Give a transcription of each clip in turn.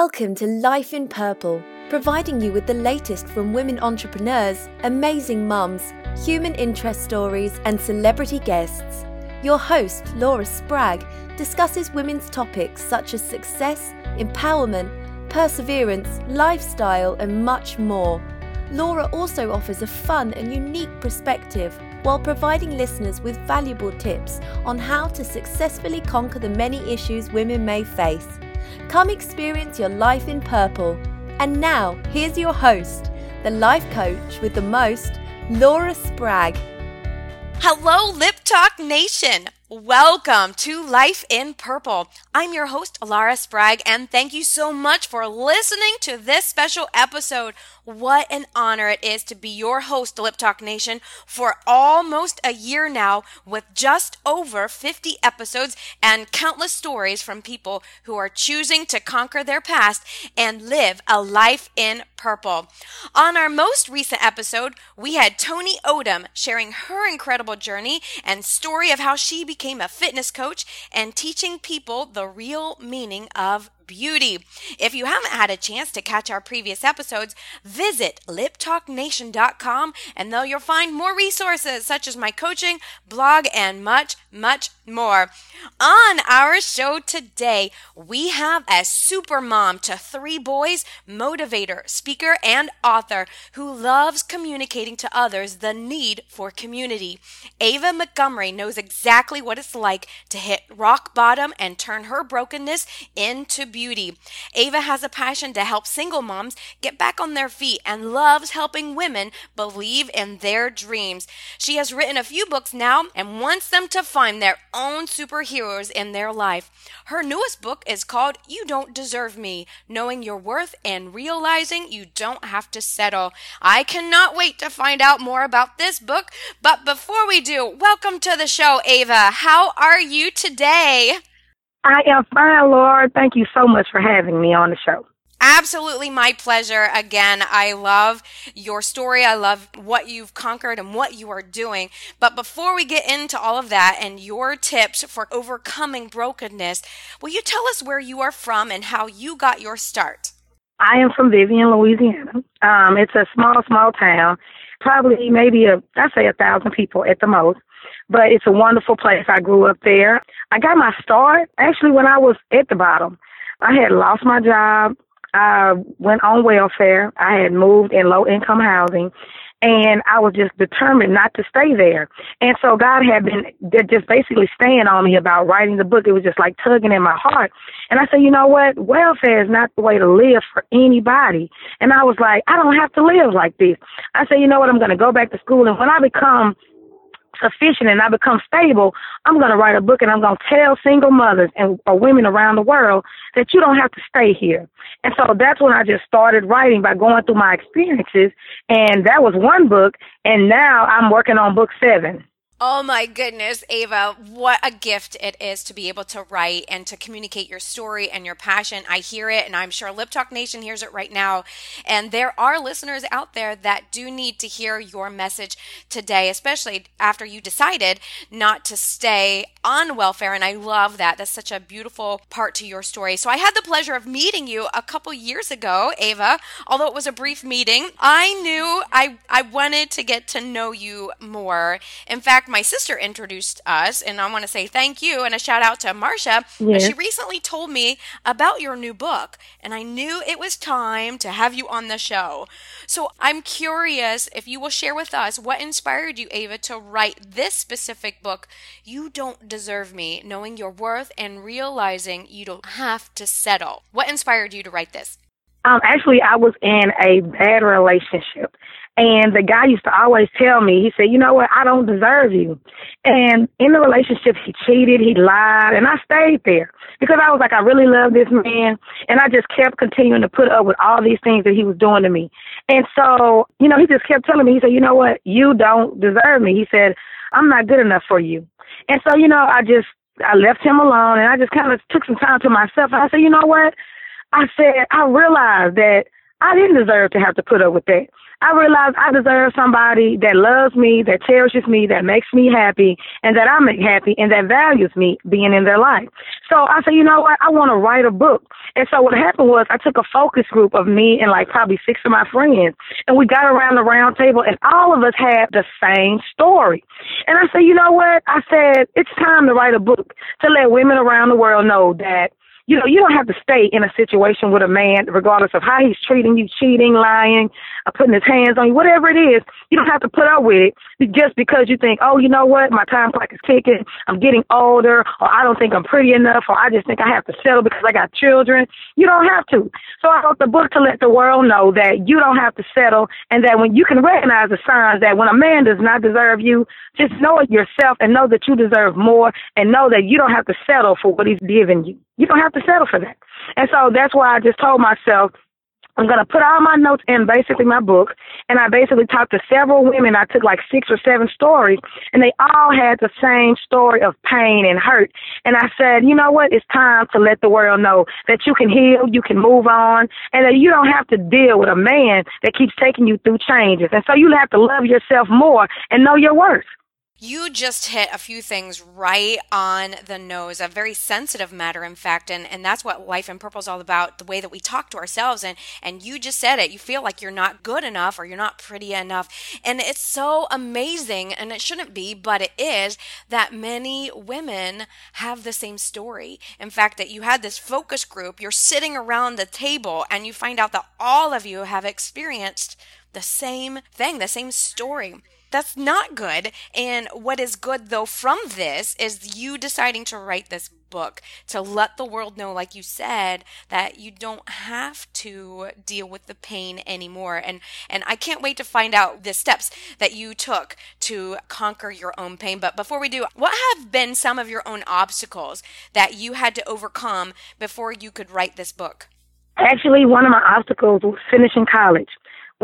Welcome to Life in Purple, providing you with the latest from women entrepreneurs, amazing mums, human interest stories, and celebrity guests. Your host, Laura Spragg, discusses women's topics such as success, empowerment, perseverance, lifestyle, and much more. Laura also offers a fun and unique perspective while providing listeners with valuable tips on how to successfully conquer the many issues women may face. Come experience your life in purple. And now, here's your host, the life coach with the most, Laura Spragg. Hello, Lip Talk Nation. Welcome to Life in Purple. I'm your host, Laura Spragg, and thank you so much for listening to this special episode. What an honor it is to be your host, Lip Talk Nation, for almost a year now with just over 50 episodes and countless stories from people who are choosing to conquer their past and live a life in purple. On our most recent episode, we had Tony Odom sharing her incredible journey and story of how she became a fitness coach and teaching people the real meaning of beauty. If you haven't had a chance to catch our previous episodes, visit liptalknation.com and there you'll find more resources such as my coaching, blog, and much, much more. On our show today, we have a super mom to three boys, motivator, speaker, and author who loves communicating to others the need for community. Ava Montgomery knows exactly what it's like to hit rock bottom and turn her brokenness into beauty. Ava has a passion to help single moms get back on their feet and loves helping women believe in their dreams. She has written a few books now and wants them to find their own superheroes in their life. Her newest book is called You Don't Deserve Me Knowing Your Worth and Realizing You Don't Have to Settle. I cannot wait to find out more about this book. But before we do, welcome to the show, Ava. How are you today? I am fine, Lord. Thank you so much for having me on the show. Absolutely my pleasure. Again, I love your story. I love what you've conquered and what you are doing. But before we get into all of that and your tips for overcoming brokenness, will you tell us where you are from and how you got your start? I am from Vivian, Louisiana. Um, it's a small, small town. Probably maybe a, I say a thousand people at the most. But it's a wonderful place. I grew up there. I got my start actually when I was at the bottom. I had lost my job. I went on welfare. I had moved in low income housing and I was just determined not to stay there. And so God had been just basically staying on me about writing the book. It was just like tugging in my heart. And I said, you know what? Welfare is not the way to live for anybody. And I was like, I don't have to live like this. I said, you know what? I'm going to go back to school. And when I become sufficient and I become stable, I'm going to write a book and I'm going to tell single mothers and or women around the world that you don't have to stay here. And so that's when I just started writing by going through my experiences. And that was one book. And now I'm working on book seven. Oh my goodness, Ava, what a gift it is to be able to write and to communicate your story and your passion. I hear it, and I'm sure Lip Talk Nation hears it right now. And there are listeners out there that do need to hear your message today, especially after you decided not to stay on welfare. And I love that. That's such a beautiful part to your story. So I had the pleasure of meeting you a couple years ago, Ava, although it was a brief meeting. I knew I, I wanted to get to know you more. In fact, my sister introduced us, and I want to say thank you and a shout out to Marcia. Yes. She recently told me about your new book, and I knew it was time to have you on the show. So I'm curious if you will share with us what inspired you, Ava, to write this specific book, You Don't Deserve Me Knowing Your Worth and Realizing You Don't Have to Settle. What inspired you to write this? Um, actually, I was in a bad relationship. And the guy used to always tell me, he said, you know what, I don't deserve you. And in the relationship, he cheated, he lied, and I stayed there because I was like, I really love this man. And I just kept continuing to put up with all these things that he was doing to me. And so, you know, he just kept telling me, he said, you know what, you don't deserve me. He said, I'm not good enough for you. And so, you know, I just, I left him alone and I just kind of took some time to myself. And I said, you know what? I said, I realized that I didn't deserve to have to put up with that. I realized I deserve somebody that loves me, that cherishes me, that makes me happy, and that I make happy, and that values me being in their life. So I said, you know what? I want to write a book. And so what happened was I took a focus group of me and like probably six of my friends, and we got around the round table, and all of us had the same story. And I said, you know what? I said, it's time to write a book to let women around the world know that you know, you don't have to stay in a situation with a man, regardless of how he's treating you, cheating, lying, or putting his hands on you, whatever it is. You don't have to put up with it just because you think, oh, you know what, my time clock is ticking, I'm getting older, or I don't think I'm pretty enough, or I just think I have to settle because I got children. You don't have to. So I wrote the book to let the world know that you don't have to settle, and that when you can recognize the signs that when a man does not deserve you, just know it yourself and know that you deserve more, and know that you don't have to settle for what he's giving you. You don't have to settle for that. And so that's why I just told myself, I'm going to put all my notes in basically my book. And I basically talked to several women. I took like six or seven stories, and they all had the same story of pain and hurt. And I said, you know what? It's time to let the world know that you can heal, you can move on, and that you don't have to deal with a man that keeps taking you through changes. And so you have to love yourself more and know your worth. You just hit a few things right on the nose, a very sensitive matter, in fact, and, and that's what Life in Purple is all about the way that we talk to ourselves. And, and you just said it. You feel like you're not good enough or you're not pretty enough. And it's so amazing, and it shouldn't be, but it is, that many women have the same story. In fact, that you had this focus group, you're sitting around the table, and you find out that all of you have experienced the same thing, the same story that's not good. And what is good though from this is you deciding to write this book to let the world know, like you said, that you don't have to deal with the pain anymore. And and I can't wait to find out the steps that you took to conquer your own pain. But before we do, what have been some of your own obstacles that you had to overcome before you could write this book? Actually, one of my obstacles was finishing college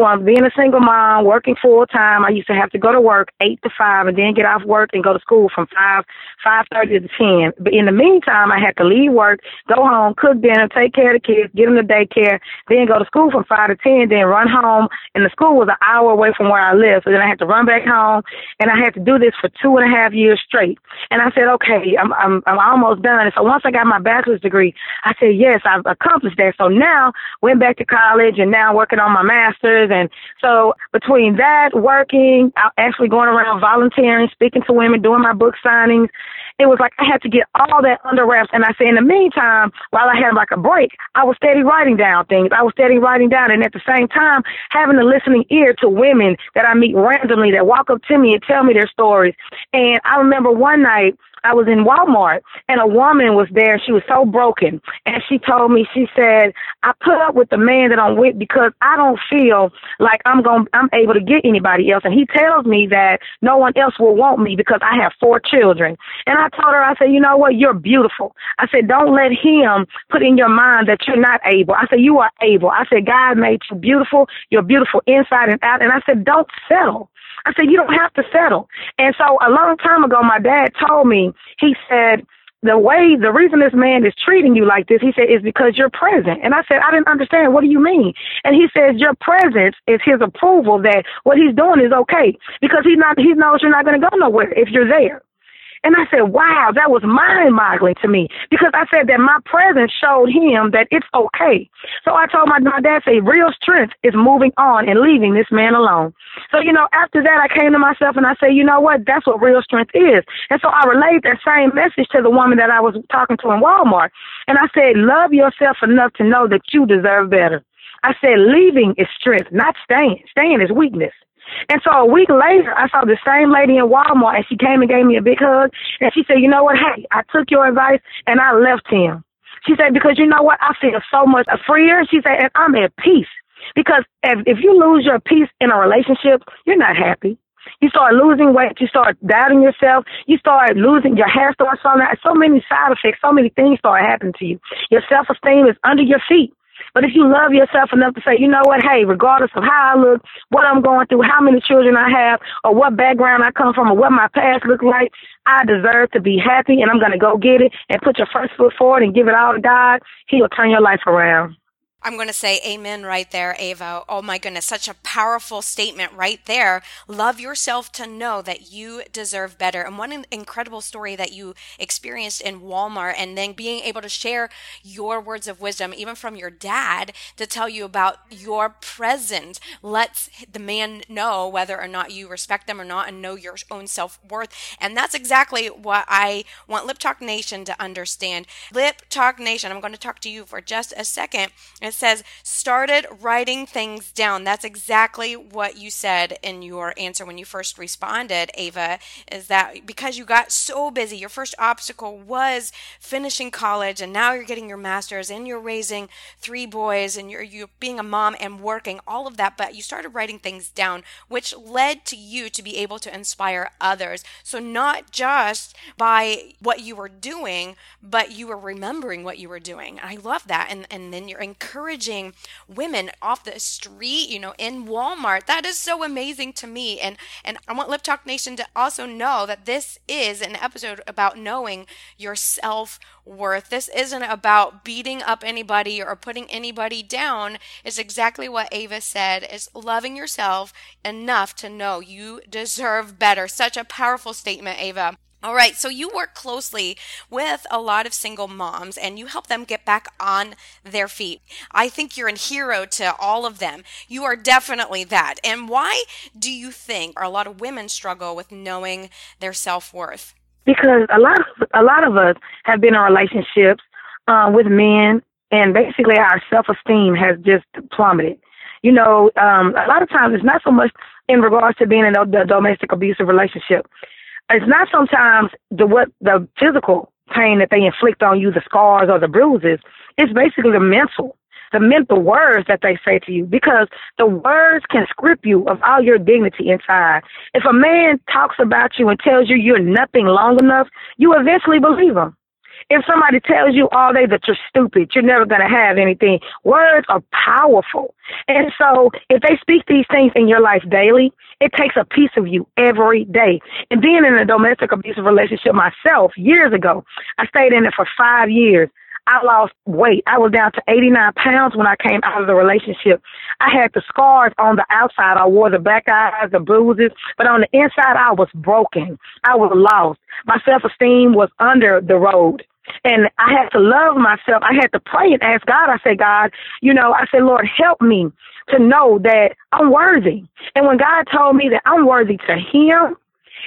well, being a single mom, working full time, I used to have to go to work eight to five, and then get off work and go to school from five five thirty to ten. But in the meantime, I had to leave work, go home, cook dinner, take care of the kids, get them to daycare, then go to school from five to ten, then run home. And the school was an hour away from where I lived, so then I had to run back home, and I had to do this for two and a half years straight. And I said, okay, I'm I'm I'm almost done. And so once I got my bachelor's degree, I said, yes, I've accomplished that. So now went back to college, and now working on my master's and so between that, working, actually going around volunteering, speaking to women, doing my book signings, it was like I had to get all that under wraps. And I say, in the meantime, while I had like a break, I was steady writing down things. I was steady writing down, and at the same time, having a listening ear to women that I meet randomly that walk up to me and tell me their stories. And I remember one night I was in Walmart and a woman was there. She was so broken. And she told me, she said, I put up with the man that I'm with because I don't feel like I'm going, I'm able to get anybody else. And he tells me that no one else will want me because I have four children. And I told her, I said, you know what? You're beautiful. I said, don't let him put in your mind that you're not able. I said, you are able. I said, God made you beautiful. You're beautiful inside and out. And I said, don't settle. I said, you don't have to settle. And so a long time ago, my dad told me, he said, the way, the reason this man is treating you like this, he said, is because you're present. And I said, I didn't understand. What do you mean? And he says, your presence is his approval that what he's doing is okay because he's not, he knows you're not going to go nowhere if you're there. And I said, wow, that was mind boggling to me because I said that my presence showed him that it's okay. So I told my, my dad, say, real strength is moving on and leaving this man alone. So, you know, after that, I came to myself and I said, you know what? That's what real strength is. And so I relayed that same message to the woman that I was talking to in Walmart. And I said, love yourself enough to know that you deserve better. I said, leaving is strength, not staying. Staying is weakness. And so a week later, I saw the same lady in Walmart, and she came and gave me a big hug. And she said, "You know what? Hey, I took your advice, and I left him." She said, "Because you know what? I feel so much freer." She said, "And I'm at peace." Because if if you lose your peace in a relationship, you're not happy. You start losing weight. You start doubting yourself. You start losing your hair starts falling out. So many side effects. So many things start happening to you. Your self esteem is under your feet. But if you love yourself enough to say, you know what, hey, regardless of how I look, what I'm going through, how many children I have, or what background I come from, or what my past looks like, I deserve to be happy and I'm going to go get it and put your first foot forward and give it all to God, He'll turn your life around. I'm going to say amen right there, Ava. Oh my goodness, such a powerful statement right there. Love yourself to know that you deserve better. And an incredible story that you experienced in Walmart and then being able to share your words of wisdom, even from your dad, to tell you about your present lets the man know whether or not you respect them or not and know your own self worth. And that's exactly what I want Lip Talk Nation to understand. Lip Talk Nation, I'm going to talk to you for just a second it says, started writing things down. That's exactly what you said in your answer when you first responded, Ava, is that because you got so busy, your first obstacle was finishing college, and now you're getting your master's, and you're raising three boys, and you're, you're being a mom and working, all of that, but you started writing things down, which led to you to be able to inspire others. So, not just by what you were doing, but you were remembering what you were doing. I love that. And, and then you're encouraging encouraging women off the street, you know, in Walmart. That is so amazing to me. And and I want Lip Talk Nation to also know that this is an episode about knowing your self worth. This isn't about beating up anybody or putting anybody down. It's exactly what Ava said. Is loving yourself enough to know you deserve better. Such a powerful statement, Ava. All right, so you work closely with a lot of single moms and you help them get back on their feet. I think you're a hero to all of them. You are definitely that. And why do you think a lot of women struggle with knowing their self worth? Because a lot of a lot of us have been in relationships uh, with men, and basically our self esteem has just plummeted. You know, um, a lot of times it's not so much in regards to being in a domestic abusive relationship it's not sometimes the what the physical pain that they inflict on you, the scars or the bruises. It's basically the mental, the mental words that they say to you because the words can strip you of all your dignity inside. If a man talks about you and tells you you're nothing long enough, you eventually believe him. If somebody tells you all day that you're stupid, you're never going to have anything, words are powerful. And so if they speak these things in your life daily, it takes a piece of you every day. And being in a domestic abusive relationship myself years ago, I stayed in it for five years. I lost weight. I was down to 89 pounds when I came out of the relationship. I had the scars on the outside. I wore the black eyes, the bruises, but on the inside, I was broken. I was lost. My self esteem was under the road. And I had to love myself. I had to pray and ask God. I said, God, you know, I said, Lord, help me to know that I'm worthy. And when God told me that I'm worthy to Him,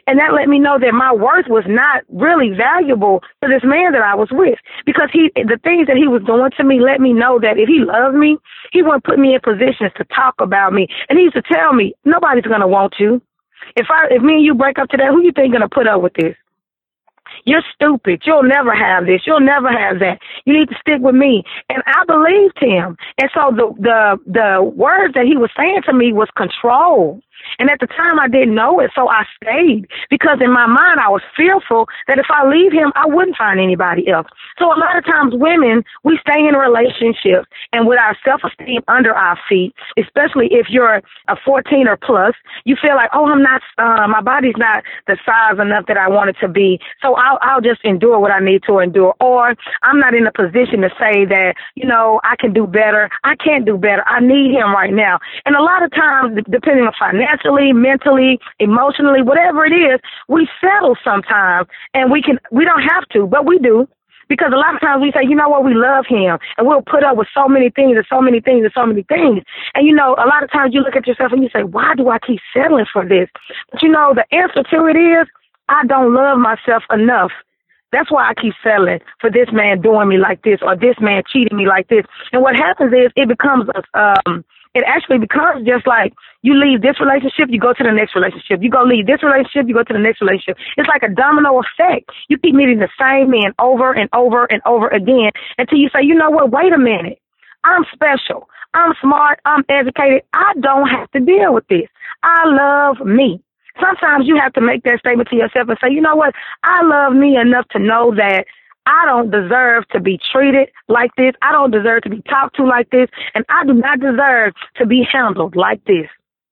and that let me know that my worth was not really valuable to this man that I was with because he, the things that he was doing to me let me know that if he loved me, he wouldn't put me in positions to talk about me. And he used to tell me, nobody's to want you. If I, if me and you break up today, who you think to put up with this? You're stupid. You'll never have this. You'll never have that. You need to stick with me. And I believed him. And so the the the words that he was saying to me was control. And at the time, I didn't know it, so I stayed because in my mind, I was fearful that if I leave him, I wouldn't find anybody else. So a lot of times, women, we stay in relationships and with our self esteem under our feet, especially if you're a 14 or plus, you feel like, oh, I'm not, uh, my body's not the size enough that I want it to be. So I'll, I'll just endure what I need to endure. Or I'm not in a position to say that, you know, I can do better. I can't do better. I need him right now. And a lot of times, depending on finance, financially, mentally, emotionally, whatever it is, we settle sometimes and we can, we don't have to, but we do. Because a lot of times we say, you know what, we love him, and we'll put up with so many things and so many things and so many things. And you know, a lot of times you look at yourself and you say, why do I keep settling for this? But you know, the answer to it is, I don't love myself enough. That's why I keep settling for this man doing me like this or this man cheating me like this. And what happens is it becomes a, um, it actually becomes just like you leave this relationship, you go to the next relationship. You go leave this relationship, you go to the next relationship. It's like a domino effect. You keep meeting the same man over and over and over again until you say, you know what, wait a minute. I'm special. I'm smart. I'm educated. I don't have to deal with this. I love me. Sometimes you have to make that statement to yourself and say, you know what? I love me enough to know that I don't deserve to be treated like this. I don't deserve to be talked to like this. And I do not deserve to be handled like this.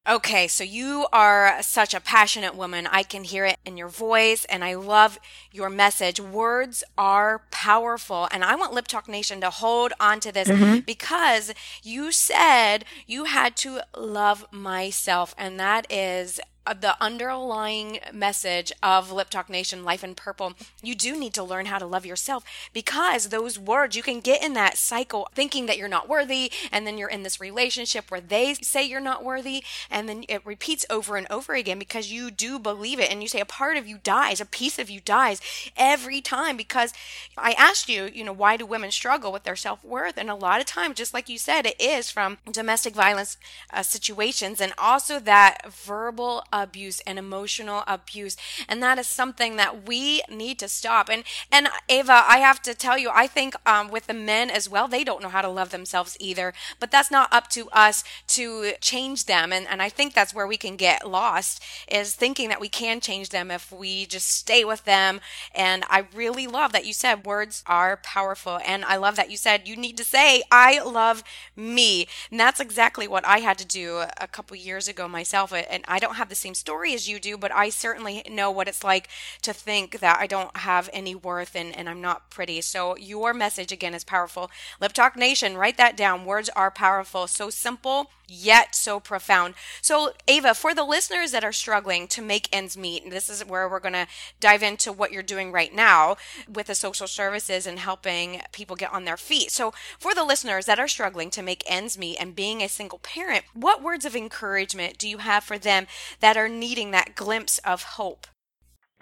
Okay, so you are such a passionate woman. I can hear it in your voice, and I love your message. Words are powerful, and I want Lip Talk Nation to hold on to this mm-hmm. because you said you had to love myself, and that is the underlying message of Lip Talk Nation, Life in Purple, you do need to learn how to love yourself because those words, you can get in that cycle thinking that you're not worthy, and then you're in this relationship where they say you're not worthy, and then it repeats over and over again because you do believe it. And you say a part of you dies, a piece of you dies every time because I asked you, you know, why do women struggle with their self worth? And a lot of times, just like you said, it is from domestic violence uh, situations and also that verbal abuse and emotional abuse. And that is something that we need to stop. And, and Ava, I have to tell you, I think um, with the men as well, they don't know how to love themselves either. But that's not up to us to change them. And, and I think that's where we can get lost is thinking that we can change them if we just stay with them. And I really love that you said words are powerful. And I love that you said you need to say, I love me. And that's exactly what I had to do a couple years ago myself. And I don't have the same story as you do, but I certainly know what it's like to think that I don't have any worth and, and I'm not pretty. So your message again is powerful. Lip Talk Nation, write that down. Words are powerful. So simple, yet so profound. So, Ava, for the listeners that are struggling to make ends meet, and this is where we're going to dive into what you're doing right now with the social services and helping people get on their feet. So, for the listeners that are struggling to make ends meet and being a single parent, what words of encouragement do you have for them that are needing that glimpse of hope?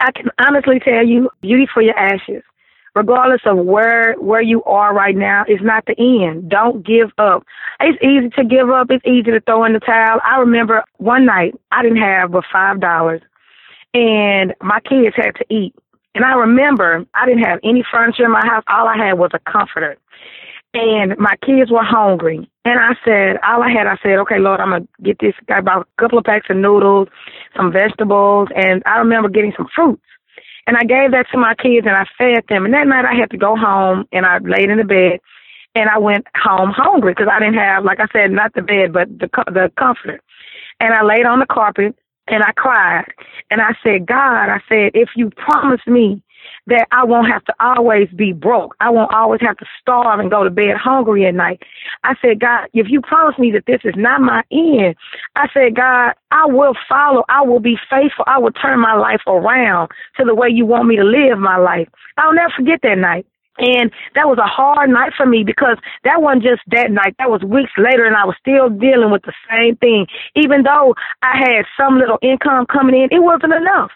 I can honestly tell you, beauty for your ashes regardless of where where you are right now, it's not the end. Don't give up. It's easy to give up. It's easy to throw in the towel. I remember one night I didn't have but five dollars, and my kids had to eat. And I remember I didn't have any furniture in my house. All I had was a comforter. And my kids were hungry. And I said, all I had, I said, okay, Lord, I'm going to get this guy about a couple of packs of noodles, some vegetables, and I remember getting some fruits. And I gave that to my kids and I fed them. And that night I had to go home and I laid in the bed and I went home hungry because I didn't have, like I said, not the bed, but the the comforter. And I laid on the carpet and I cried and I said, God, I said, if you promise me that I won't have to always be broke. I won't always have to starve and go to bed hungry at night. I said, God, if you promise me that this is not my end, I said, God, I will follow. I will be faithful. I will turn my life around to the way you want me to live my life. I'll never forget that night. And that was a hard night for me because that wasn't just that night. That was weeks later and I was still dealing with the same thing. Even though I had some little income coming in, it wasn't enough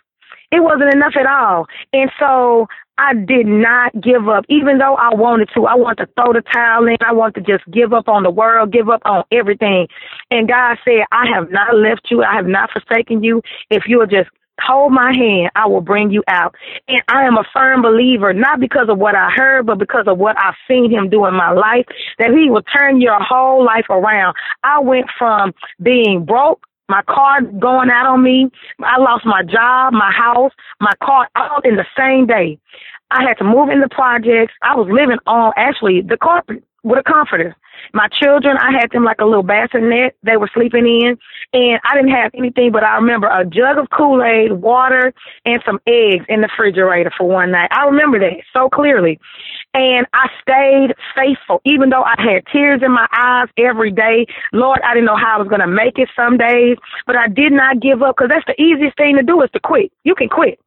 it wasn't enough at all. And so I did not give up, even though I wanted to. I wanted to throw the towel in. I wanted to just give up on the world, give up on everything. And God said, I have not left you. I have not forsaken you. If you will just hold my hand, I will bring you out. And I am a firm believer, not because of what I heard, but because of what I've seen him do in my life, that he will turn your whole life around. I went from being broke my car going out on me. I lost my job, my house, my car, all in the same day. I had to move in the projects. I was living on actually the carpet with a comforter. My children, I had them like a little bassinet they were sleeping in, and I didn't have anything but I remember a jug of Kool Aid, water, and some eggs in the refrigerator for one night. I remember that so clearly. And I stayed faithful, even though I had tears in my eyes every day. Lord, I didn't know how I was going to make it some days, but I did not give up because that's the easiest thing to do is to quit. You can quit.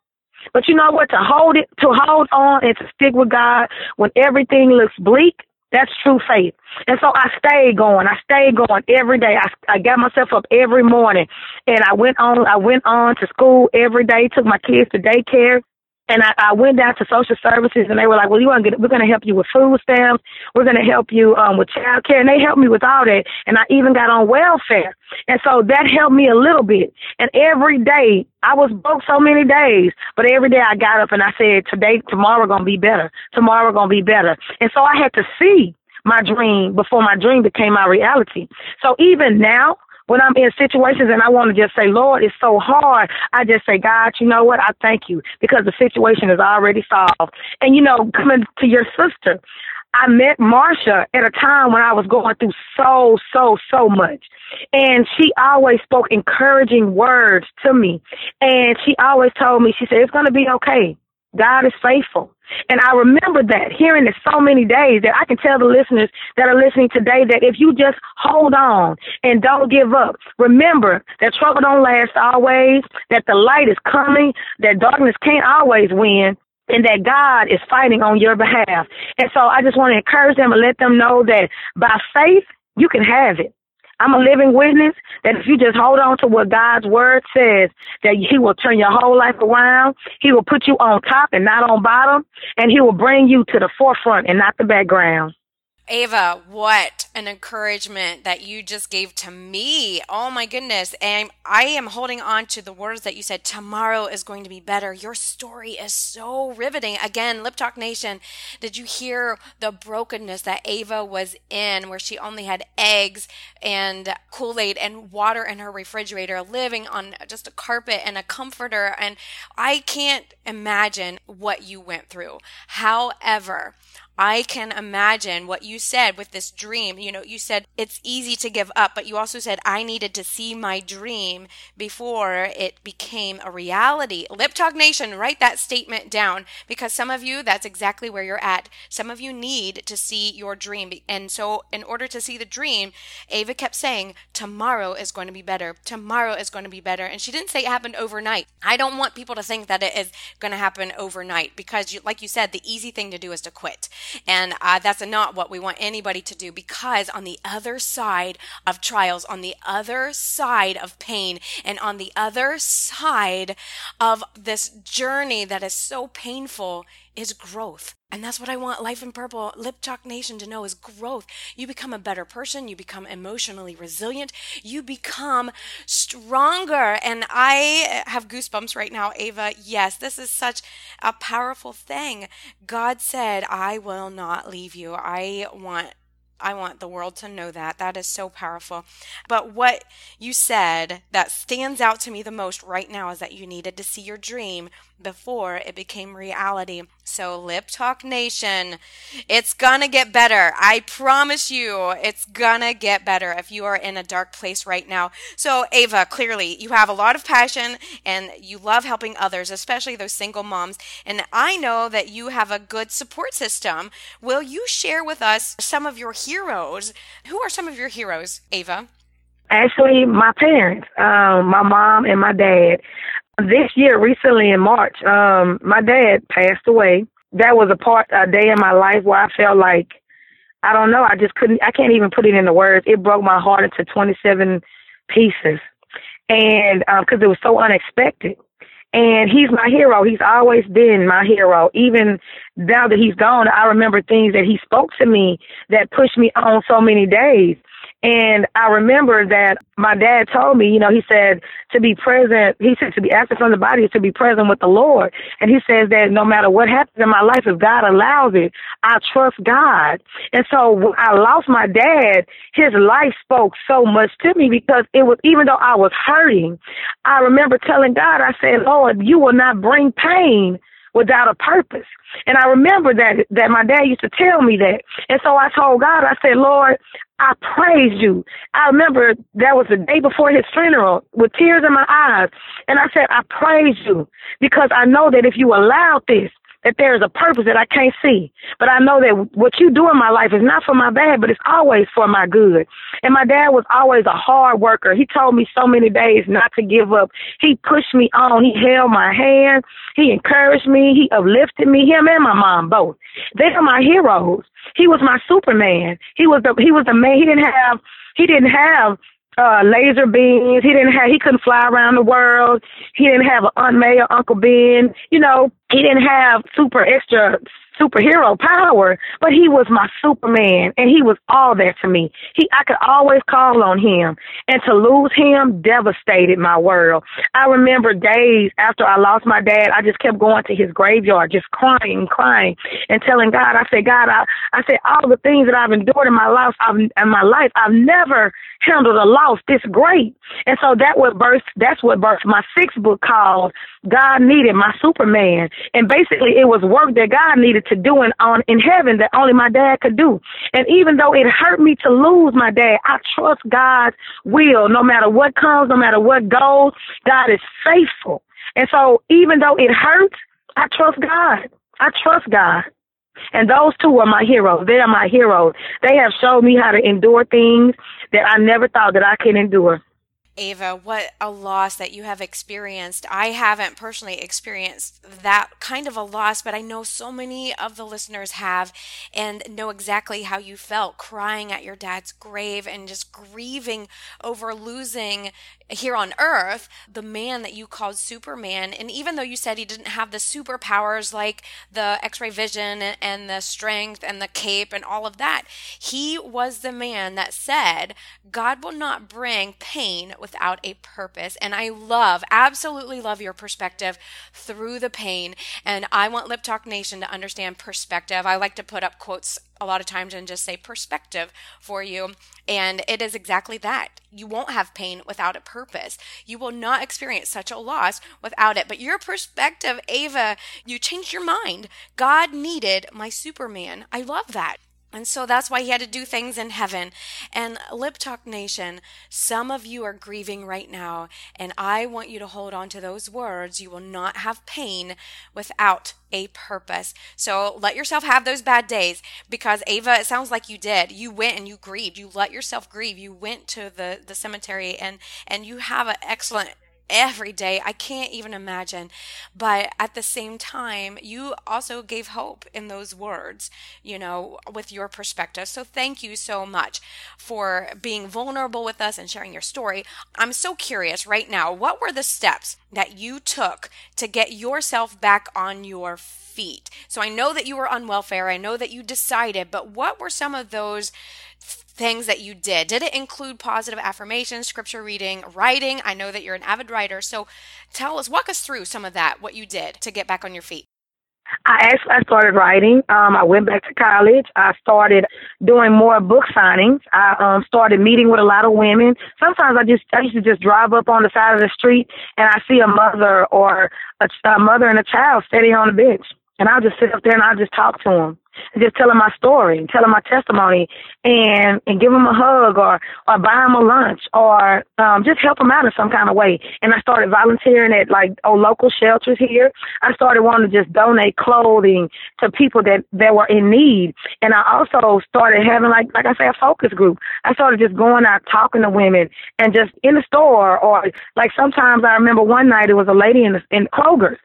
But you know what? To hold it, to hold on and to stick with God when everything looks bleak, that's true faith. And so I stayed going. I stayed going every day. I, I got myself up every morning and I went on, I went on to school every day, took my kids to daycare. And I, I went down to social services and they were like, well, you want to get, we're going to help you with food stamps. We're going to help you, um, with child care. And they helped me with all that. And I even got on welfare. And so that helped me a little bit. And every day I was broke so many days, but every day I got up and I said, today, tomorrow going to be better. Tomorrow going to be better. And so I had to see my dream before my dream became my reality. So even now, when I'm in situations and I want to just say, Lord, it's so hard, I just say, God, you know what? I thank you because the situation is already solved. And, you know, coming to your sister, I met Marsha at a time when I was going through so, so, so much. And she always spoke encouraging words to me. And she always told me, she said, it's going to be okay. God is faithful. And I remember that, hearing it so many days that I can tell the listeners that are listening today that if you just hold on and don't give up, remember that trouble don't last always, that the light is coming, that darkness can't always win, and that God is fighting on your behalf. And so I just want to encourage them and let them know that by faith, you can have it. I'm a living witness that if you just hold on to what God's word says, that He will turn your whole life around. He will put you on top and not on bottom, and He will bring you to the forefront and not the background. Ava, what an encouragement that you just gave to me. Oh my goodness. And I am holding on to the words that you said. Tomorrow is going to be better. Your story is so riveting. Again, Lip Talk Nation, did you hear the brokenness that Ava was in where she only had eggs and Kool Aid and water in her refrigerator, living on just a carpet and a comforter? And I can't imagine what you went through. However, I can imagine what you said with this dream. You know, you said it's easy to give up, but you also said I needed to see my dream before it became a reality. Lip Talk Nation, write that statement down because some of you, that's exactly where you're at. Some of you need to see your dream. And so, in order to see the dream, Ava kept saying, Tomorrow is going to be better. Tomorrow is going to be better. And she didn't say it happened overnight. I don't want people to think that it is going to happen overnight because, you, like you said, the easy thing to do is to quit. And uh, that's not what we want anybody to do because on the other side of trials, on the other side of pain, and on the other side of this journey that is so painful is growth. And that's what I want Life in Purple, Lip Talk Nation to know is growth. You become a better person. You become emotionally resilient. You become stronger. And I have goosebumps right now, Ava. Yes, this is such a powerful thing. God said, I will not leave you. I want I want the world to know that. That is so powerful. But what you said that stands out to me the most right now is that you needed to see your dream before it became reality. So, Lip Talk Nation, it's gonna get better. I promise you, it's gonna get better if you are in a dark place right now. So, Ava, clearly you have a lot of passion and you love helping others, especially those single moms. And I know that you have a good support system. Will you share with us some of your heroes? Who are some of your heroes, Ava? Actually, my parents, um, my mom and my dad. This year, recently in March, um, my dad passed away. That was a part, a day in my life where I felt like, I don't know, I just couldn't, I can't even put it into words. It broke my heart into 27 pieces. And, um, cause it was so unexpected. And he's my hero. He's always been my hero. Even now that he's gone, I remember things that he spoke to me that pushed me on so many days. And I remember that my dad told me, you know, he said to be present, he said to be absent from the body is to be present with the Lord. And he says that no matter what happens in my life, if God allows it, I trust God. And so when I lost my dad, his life spoke so much to me because it was, even though I was hurting, I remember telling God, I said, Lord, you will not bring pain without a purpose. And I remember that that my dad used to tell me that. And so I told God, I said, Lord, I praise you. I remember that was the day before his funeral with tears in my eyes. And I said, I praise you because I know that if you allowed this, that there is a purpose that I can't see. But I know that what you do in my life is not for my bad, but it's always for my good. And my dad was always a hard worker. He told me so many days not to give up. He pushed me on. He held my hand. He encouraged me. He uplifted me, him and my mom both. They are my heroes. He was my Superman. He was the he was the man. He didn't have he didn't have uh, laser beams. He didn't have, he couldn't fly around the world. He didn't have an Aunt May Uncle Ben. You know, he didn't have super extra superhero power, but he was my Superman and he was all there to me. He I could always call on him. And to lose him devastated my world. I remember days after I lost my dad, I just kept going to his graveyard, just crying crying and telling God, I said, God, I I said all the things that I've endured in my life I've in my life, I've never handled a loss this great. And so that what birthed that's what birthed my sixth book called God Needed My Superman. And basically it was work that God needed to do in, on, in heaven that only my dad could do. And even though it hurt me to lose my dad, I trust God's will. No matter what comes, no matter what goes, God is faithful. And so even though it hurts, I trust God. I trust God. And those two are my heroes. They are my heroes. They have showed me how to endure things that I never thought that I could endure. Ava, what a loss that you have experienced. I haven't personally experienced that kind of a loss, but I know so many of the listeners have and know exactly how you felt crying at your dad's grave and just grieving over losing here on earth the man that you called Superman. And even though you said he didn't have the superpowers like the x ray vision and the strength and the cape and all of that, he was the man that said, God will not bring pain without a purpose. And I love, absolutely love your perspective through the pain. And I want Lip Talk Nation to understand perspective. I like to put up quotes a lot of times and just say perspective for you. And it is exactly that. You won't have pain without a purpose. You will not experience such a loss without it. But your perspective, Ava, you changed your mind. God needed my Superman. I love that. And so that's why he had to do things in heaven. And Lip Talk Nation, some of you are grieving right now, and I want you to hold on to those words. You will not have pain without a purpose. So let yourself have those bad days because Ava, it sounds like you did. You went and you grieved. You let yourself grieve. You went to the, the cemetery and, and you have an excellent every day. I can't even imagine. But at the same time, you also gave hope in those words, you know, with your perspective. So thank you so much for being vulnerable with us and sharing your story. I'm so curious right now, what were the steps that you took to get yourself back on your feet? So I know that you were on welfare. I know that you decided, but what were some of those things that you did. Did it include positive affirmations, scripture reading, writing? I know that you're an avid writer. So tell us, walk us through some of that, what you did to get back on your feet. I actually I started writing. Um, I went back to college. I started doing more book signings. I um, started meeting with a lot of women. Sometimes I just I used to just drive up on the side of the street and I see a mother or a, a mother and a child sitting on the bench, and I'll just sit up there and I'll just talk to them just tell them my story, tell them my testimony, and and give them a hug or or buy them a lunch or um, just help them out in some kind of way. And I started volunteering at like oh local shelters here. I started wanting to just donate clothing to people that that were in need. And I also started having like like I say a focus group. I started just going out talking to women and just in the store or like sometimes I remember one night it was a lady in the, in Kroger's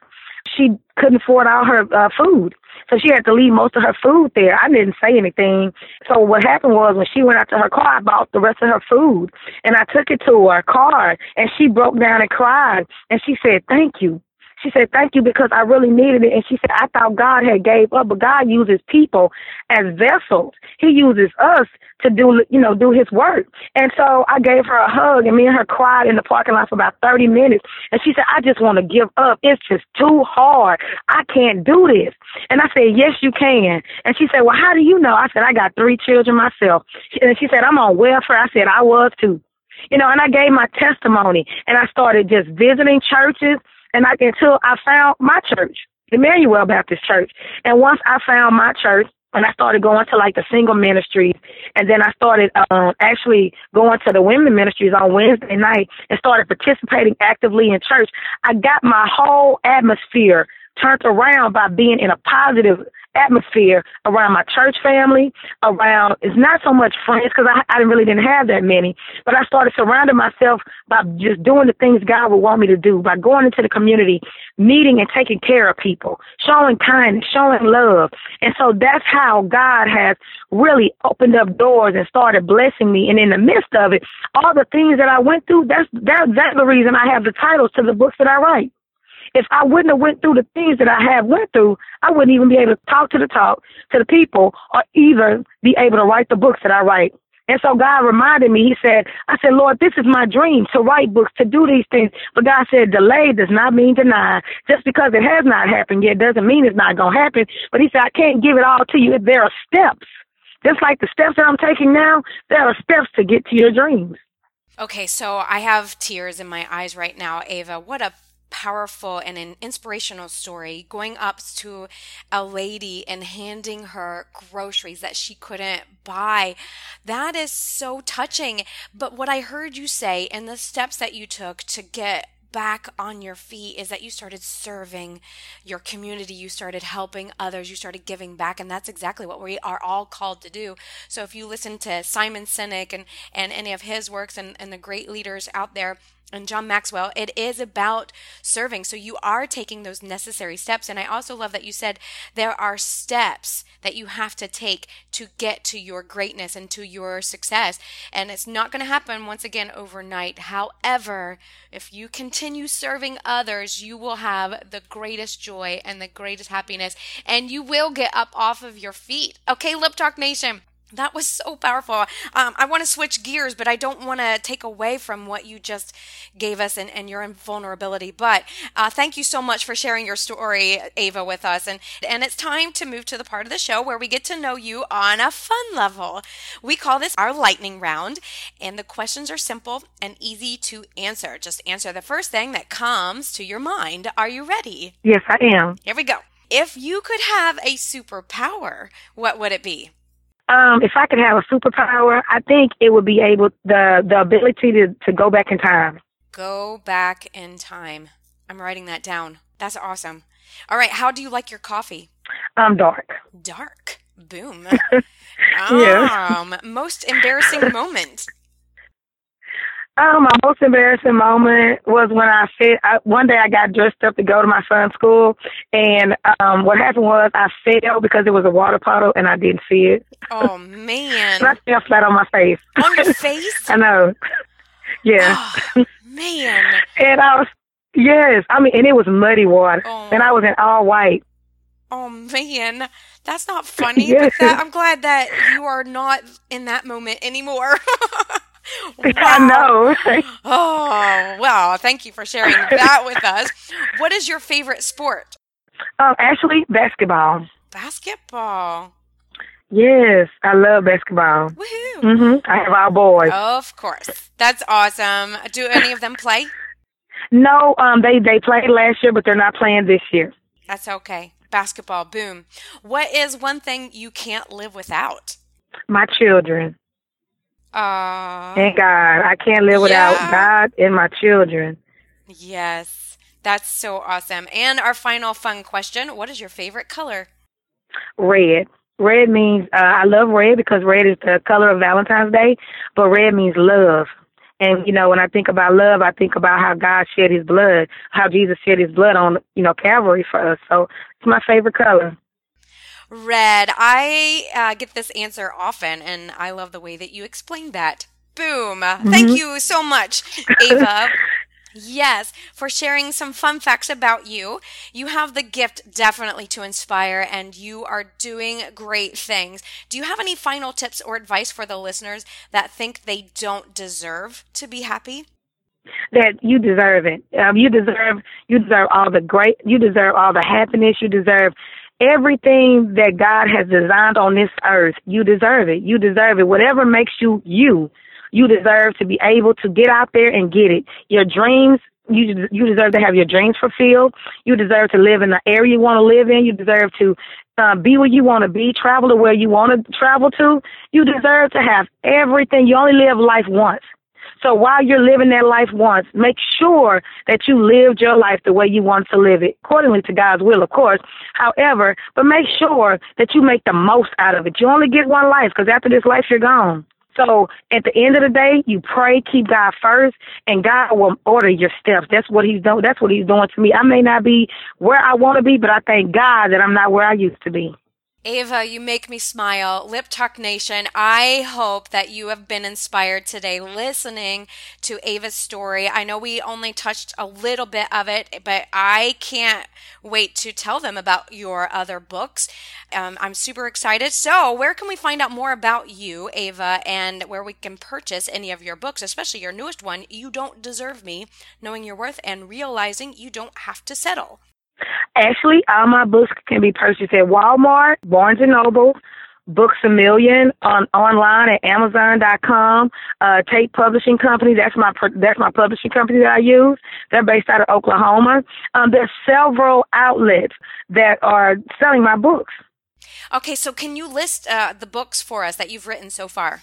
she couldn't afford all her uh, food. So she had to leave most of her food there. I didn't say anything. So what happened was when she went out to her car, I bought the rest of her food and I took it to her car and she broke down and cried and she said, thank you. She said, thank you because I really needed it. And she said, I thought God had gave up, but God uses people as vessels. He uses us to do, you know, do his work. And so I gave her a hug and me and her cried in the parking lot for about 30 minutes. And she said, I just want to give up. It's just too hard. I can't do this. And I said, yes, you can. And she said, well, how do you know? I said, I got three children myself. And she said, I'm on welfare. I said, I was too. You know, and I gave my testimony and I started just visiting churches and I until I found my church, Emmanuel Baptist Church. And once I found my church, and I started going to like the single ministries, and then I started um, actually going to the women ministries on Wednesday night and started participating actively in church. I got my whole atmosphere turned around by being in a positive atmosphere around my church family, around it's not so much friends because I, I really didn't have that many, but I started surrounding myself by just doing the things God would want me to do, by going into the community, meeting and taking care of people, showing kindness, showing love. And so that's how God has really opened up doors and started blessing me. And in the midst of it, all the things that I went through, that's that, that's the reason I have the titles to the books that I write. If I wouldn't have went through the things that I have went through, I wouldn't even be able to talk to the talk to the people or even be able to write the books that I write. And so God reminded me, He said, I said, Lord, this is my dream to write books, to do these things. But God said, delay does not mean deny. Just because it has not happened yet doesn't mean it's not going to happen. But He said, I can't give it all to you. There are steps. Just like the steps that I'm taking now, there are steps to get to your dreams. Okay, so I have tears in my eyes right now, Ava. What a powerful and an inspirational story going up to a lady and handing her groceries that she couldn't buy. That is so touching. But what I heard you say and the steps that you took to get back on your feet is that you started serving your community, you started helping others, you started giving back, and that's exactly what we are all called to do. So if you listen to Simon Sinek and, and any of his works and, and the great leaders out there, and John Maxwell, it is about serving. So you are taking those necessary steps. And I also love that you said there are steps that you have to take to get to your greatness and to your success. And it's not going to happen once again overnight. However, if you continue serving others, you will have the greatest joy and the greatest happiness, and you will get up off of your feet. Okay, Lip Talk Nation. That was so powerful. Um, I want to switch gears, but I don't want to take away from what you just gave us and, and your vulnerability. But uh, thank you so much for sharing your story, Ava, with us. And, and it's time to move to the part of the show where we get to know you on a fun level. We call this our lightning round, and the questions are simple and easy to answer. Just answer the first thing that comes to your mind. Are you ready? Yes, I am. Here we go. If you could have a superpower, what would it be? Um, if I could have a superpower, I think it would be able the the ability to to go back in time. Go back in time. I'm writing that down. That's awesome. All right, how do you like your coffee? Um, dark. Dark. Boom. yeah. Um, most embarrassing moment. Um, my most embarrassing moment was when I said I, one day I got dressed up to go to my son's school, and um, what happened was I fell because it was a water puddle and I didn't see it. Oh man! and I fell flat on my face. On your face? I know. Yeah. Oh, man. and I was yes, I mean, and it was muddy water, Oh. and I was in all white. Oh man, that's not funny. Yes. But that, I'm glad that you are not in that moment anymore. I Wow. know. Oh well, thank you for sharing that with us. What is your favorite sport? um, actually, basketball. Basketball. Yes, I love basketball. Woohoo! Mhm. I have all boys. Of course, that's awesome. Do any of them play? No, um, they they played last year, but they're not playing this year. That's okay. Basketball, boom. What is one thing you can't live without? My children Uh, and God, I can't live without Yeah. God and my children. yes, that's so awesome. And our final fun question What is your favorite color? Red. Red means uh, I love red because red is the color of Valentine's Day, but red means love. And you know, when I think about love, I think about how God shed His blood, how Jesus shed His blood on you know Calvary for us. So it's my favorite color. Red. I uh, get this answer often, and I love the way that you explained that. Boom. Thank Mhm. you so much, Ava. Yes, for sharing some fun facts about you. You have the gift definitely to inspire, and you are doing great things. Do you have any final tips or advice for the listeners that think they don't deserve to be happy? that you deserve it. Um, you deserve you deserve all the great. You deserve all the happiness. You deserve everything that God has designed on this earth. You deserve it. You deserve it. Whatever makes you you, you deserve to be able to get out there and get it. Your dreams. You you deserve to have your dreams fulfilled. You deserve to live in the area you want to live in. You deserve to uh, be where you want to be, travel to where you want to travel to. You deserve to have everything. You only live life once. So while you're living that life once, make sure that you lived your life the way you want to live it, accordingly to God's will, of course. However, but make sure that you make the most out of it. You only get one life because after this life, you're gone. So at the end of the day, you pray, keep God first, and God will order your steps. That's what He's doing. That's what He's doing to me. I may not be where I want to be, but I thank God that I'm not where I used to be. Ava, you make me smile. Lip Talk Nation, I hope that you have been inspired today listening to Ava's story. I know we only touched a little bit of it, but I can't wait to tell them about your other books. Um, I'm super excited. So, where can we find out more about you, Ava, and where we can purchase any of your books, especially your newest one, You Don't Deserve Me, Knowing Your Worth and Realizing You Don't Have to Settle? Actually, all my books can be purchased at Walmart, Barnes and Noble, Books a Million on online at Amazon.com. Uh, Tate Publishing Company. That's my that's my publishing company that I use. They're based out of Oklahoma. Um, there's several outlets that are selling my books. Okay, so can you list uh, the books for us that you've written so far?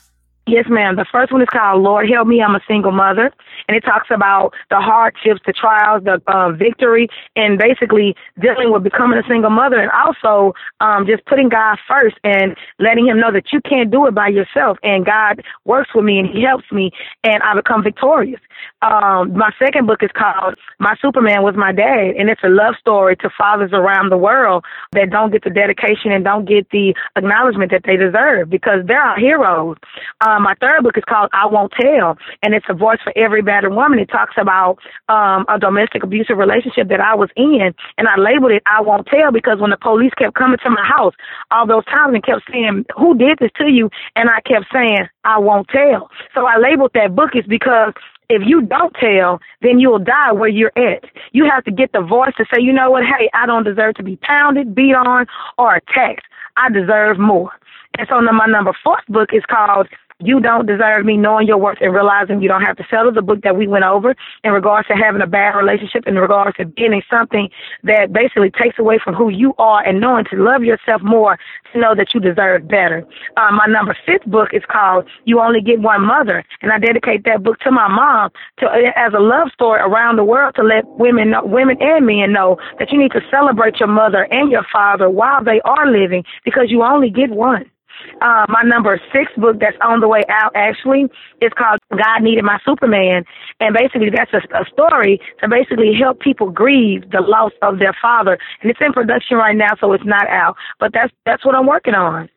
Yes, ma'am. The first one is called Lord Help Me, I'm a Single Mother. And it talks about the hardships, the trials, the uh, victory, and basically dealing with becoming a single mother and also um, just putting God first and letting Him know that you can't do it by yourself. And God works with me and He helps me, and I become victorious. Um, my second book is called My Superman Was My Dad, and it's a love story to fathers around the world that don't get the dedication and don't get the acknowledgement that they deserve because they're our heroes. Um, my third book is called I Won't Tell, and it's a voice for every battered woman. It talks about um, a domestic abusive relationship that I was in, and I labeled it I Won't Tell because when the police kept coming to my house all those times and kept saying, Who did this to you? And I kept saying, I won't tell. So I labeled that book is because if you don't tell, then you'll die where you're at. You have to get the voice to say, you know what, hey, I don't deserve to be pounded, beat on, or attacked. I deserve more. And so my number fourth book is called you don't deserve me knowing your worth and realizing you don't have to settle the book that we went over in regards to having a bad relationship, in regards to being something that basically takes away from who you are and knowing to love yourself more to know that you deserve better. Um, my number fifth book is called You Only Get One Mother, and I dedicate that book to my mom to as a love story around the world to let women, women and men know that you need to celebrate your mother and your father while they are living because you only get one. Uh, my number six book that's on the way out actually is called God Needed My Superman. And basically that's a, a story to basically help people grieve the loss of their father. And it's in production right now, so it's not out. But that's, that's what I'm working on.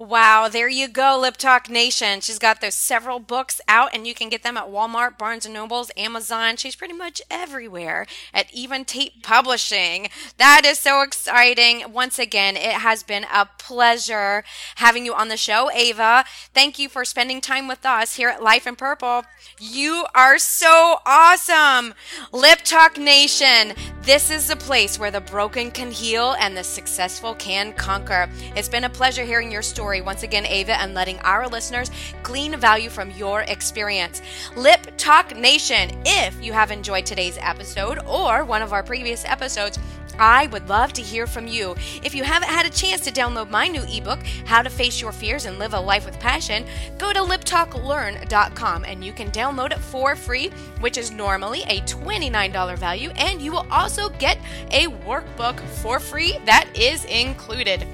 Wow, there you go, Lip Talk Nation. She's got those several books out, and you can get them at Walmart, Barnes and Nobles, Amazon. She's pretty much everywhere at even Tate Publishing. That is so exciting. Once again, it has been a pleasure having you on the show, Ava. Thank you for spending time with us here at Life in Purple. You are so awesome. Lip Talk Nation, this is the place where the broken can heal and the successful can conquer. It's been a pleasure hearing your story story once again, Ava, and letting our listeners glean value from your experience. Lip Talk Nation, if you have enjoyed today's episode or one of our previous episodes, I would love to hear from you. If you haven't had a chance to download my new ebook, How to Face Your Fears and Live a Life with Passion, go to liptalklearn.com and you can download it for free, which is normally a $29 value, and you will also get a workbook for free that is included.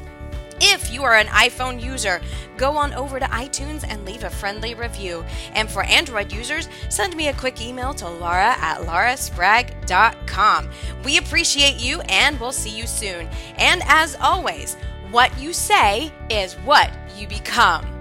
If you are an iPhone user, go on over to iTunes and leave a friendly review. And for Android users, send me a quick email to laura at lauraspragg.com. We appreciate you and we'll see you soon. And as always, what you say is what you become.